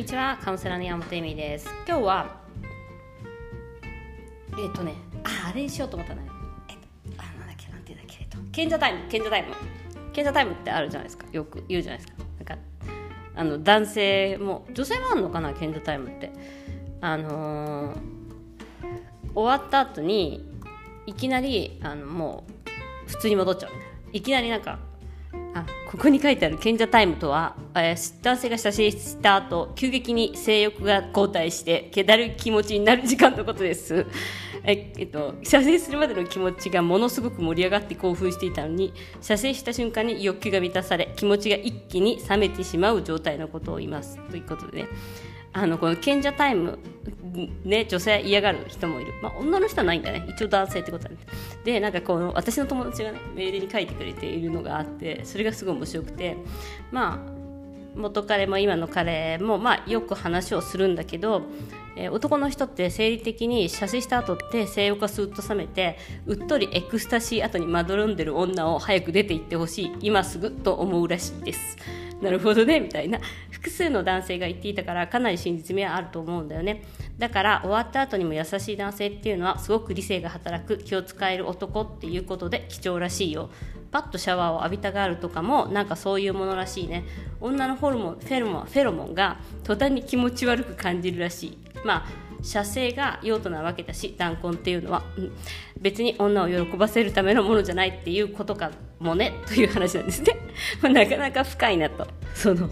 にちはカウンセラーの山本恵美です。今日はえっ、とねああれにしようと思ったねえっとあなんだっけなんていうんだっけえっと。賢者タイム賢者タイム。賢者タイムってあるじゃないですか。よく言うじゃないですか。なんかあの男性も女性もあるのかな賢者タイムって。あのー終わった後にいきなりあのもう普通に戻っちゃうみたいな。いきなりなんかあここに書いてある賢者タイムとは、えー男性が射精した後急激に性欲が後退してけだる気持ちになる時間のことです。ええっと、射精するまでの気持ちがものすごく盛り上がって興奮していたのに射精した瞬間に欲求が満たされ気持ちが一気に冷めてしまう状態のことを言います。ということでね。あのこの賢者タイムね女性嫌がる人もいる、まあ、女の人はないんだね。一応男性ってことだね。でなんかこの私の友達がねメールに書いてくれているのがあってそれがすごい面白くてまあ元彼も今の彼も、まあ、よく話をするんだけど、えー男の人って生理的に射精した後って性欲がスーッと冷めてうっとりエクスタシー後にまどろんでる女を早く出て行ってほしい。今すぐと思うらしいです。なるほどねみたいな。複数の男性が言っていたからかなり真実味はあると思うんだよね。だから終わった後にも優しい男性っていうのはすごく理性が働く気を使える男っていうことで貴重らしいよ。パッとシャワーを浴びたがるとかもなんかそういうものらしいね。女のホルモンフェロモンフェロモンが途端に気持ち悪く感じるらしい。まあ射精が用途なわけだし弾痕っていうのは、うん別に女を喜ばせるためのものじゃないっていうことかもねという話なんですね。なかなか深いなと。その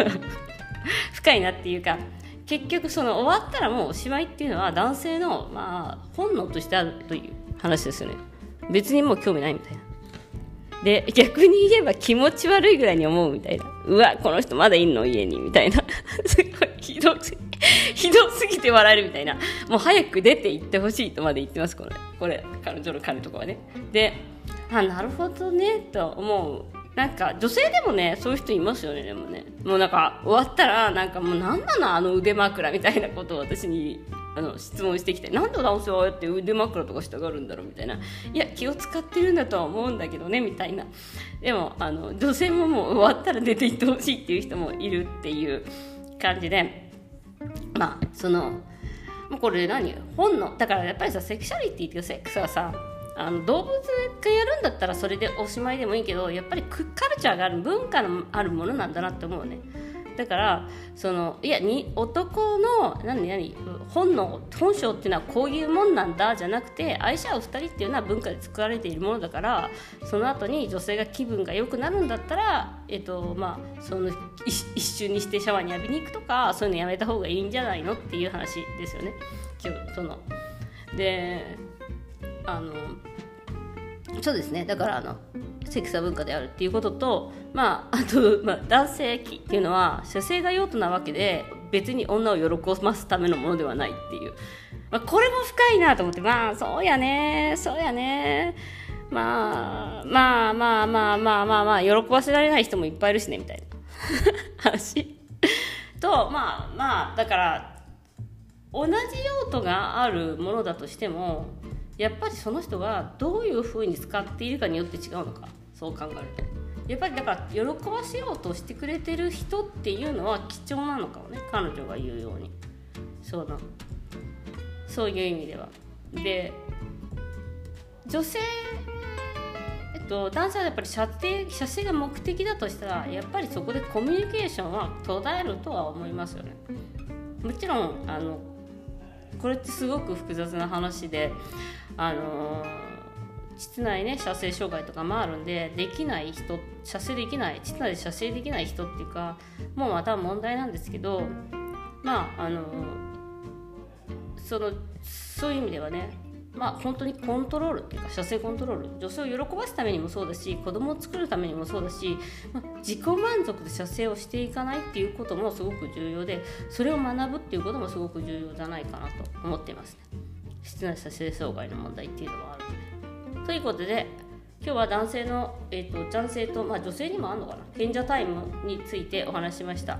深いなっていうか結局その終わったらもうおしまいっていうのは男性のまあ本能としてあるという話ですよね。別にもう興味ないみたいな。で逆に言えば気持ち悪いぐらいに思うみたいな。うわこの人まだいんの？家に。みたいな。すごいひどすぎ ひどすぎて笑えるみたいな。もう早く出て行ってほしいとまで言ってますこれ。これ彼女の彼とかはね。であなるほどねと思う。なんか女性でもねそういう人いますよねでもね。もうなんか終わったらなんかもう何なのあの腕枕みたいなことを私にあの質問してきてなんで男性はああやって腕枕とかしたがるんだろうみたいな。いや気を使ってるんだとは思うんだけどねみたいな。でもあの女性ももう終わったら出て行ってほしいっていう人もいるっていう感じで。まあそのもうこれ何本能だからやっぱりさセクシャリティっていうセックスはさあの動物がやるんだったらそれでおしまいでもいいけどやっぱりカルチャーがある文化のあるものなんだなって思うね。だからそのいやに男の何何本能本性っていうのはこういうもんなんだじゃなくて愛し合う2人っていうのは文化で作られているものだからその後に女性が気分が良くなるんだったら、えっとまあ、その一一瞬にしてシャワーに浴びに行くとかそういうのやめた方がいいんじゃないのっていう話ですよね。今日そのであのそうですねだからあのセクスは文化であるっていうことと、まあ、あと、まあ、男性器っていうのは射精が用途なわけで別に女を喜ばすためのものではないっていう、まあ、これも深いなと思ってまあそうやねそうやね。まあまあまあまあまあまあまあ喜ばせられない人もいっぱいいるしねみたいな。話。とまあまあだから同じ用途があるものだとしてもやっぱりその人がどういうふうに使っているかによって違うのか。そう考えると。やっぱりだから喜ばせようとしてくれてる人っていうのは貴重なのかもね。彼女が言うように。そうなそういう意味では。で女性えっと、男性はやっぱり射精射精が目的だとしたらやっぱりそこでコミュニケーションは途絶えるとは思いますよね。もちろんあのこれってすごく複雑な話であの膣内ね射精障害とかもあるんでできない人射精できない膣内で射精できない人っていうかもうまた問題なんですけどまああのそのそういう意味ではねまあ本当にコントロールっていうか射精コントロール。女性を喜ばすためにもそうだし子供を作るためにもそうだし、まあ、自己満足で射精をしていかないっていうこともすごく重要でそれを学ぶっていうこともすごく重要じゃないかなと思っていますね。室内射精障害の問題っていうのはあるので。ということで今日は男性の、えー、と男性と、まあ、女性にもあるのかな？賢者タイムについてお話ししました。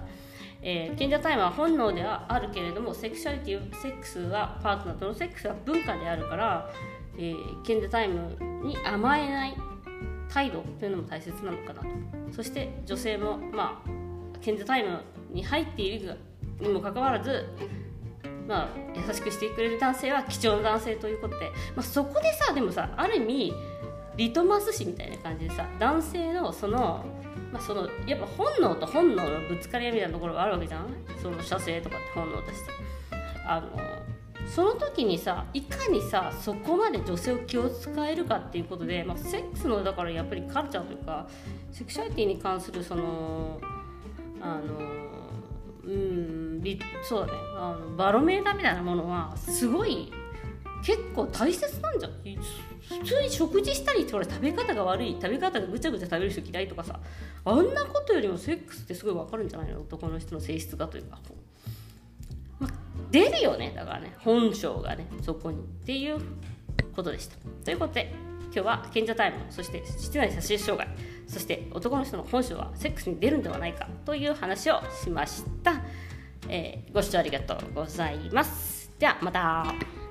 えー、賢者タイムは本能ではあるけれどもセクシャリティセックスはパートナーとのセックスは文化であるから、えー、賢者タイムに甘えない態度というのも大切なのかなと。そして女性もまあ賢者タイムに入っているにもかかわらずまあ、優しくしてくれる男性は貴重な男性ということで、まあ、そこでさでもさある意味リトマス紙みたいな感じでさ男性のその,、まあ、そのやっぱ本能と本能のぶつかり合いみたいなところがあるわけじゃん。その射精とかって本能として。あのその時にさいかにさそこまで女性を気を使えるかっていうことで、まあ、セックスのだからやっぱりカルチャーというかセクシャリティに関するそのあのそうだね。あのバロメーターみたいなものはすごい結構大切なんじゃん。普通に食事したりって食べ方が悪い食べ方がぐちゃぐちゃ食べる人嫌いとかさあんなことよりもセックスってすごい分かるんじゃないの？男の人の性質がというか、ま出るよねだからね。本性がねそこにっていうことでした。ということで今日は賢者タイムそして室内差し障害そして男の人の本性はセックスに出るんではないかという話をしました、えー、ご視聴ありがとうございます。ではまた。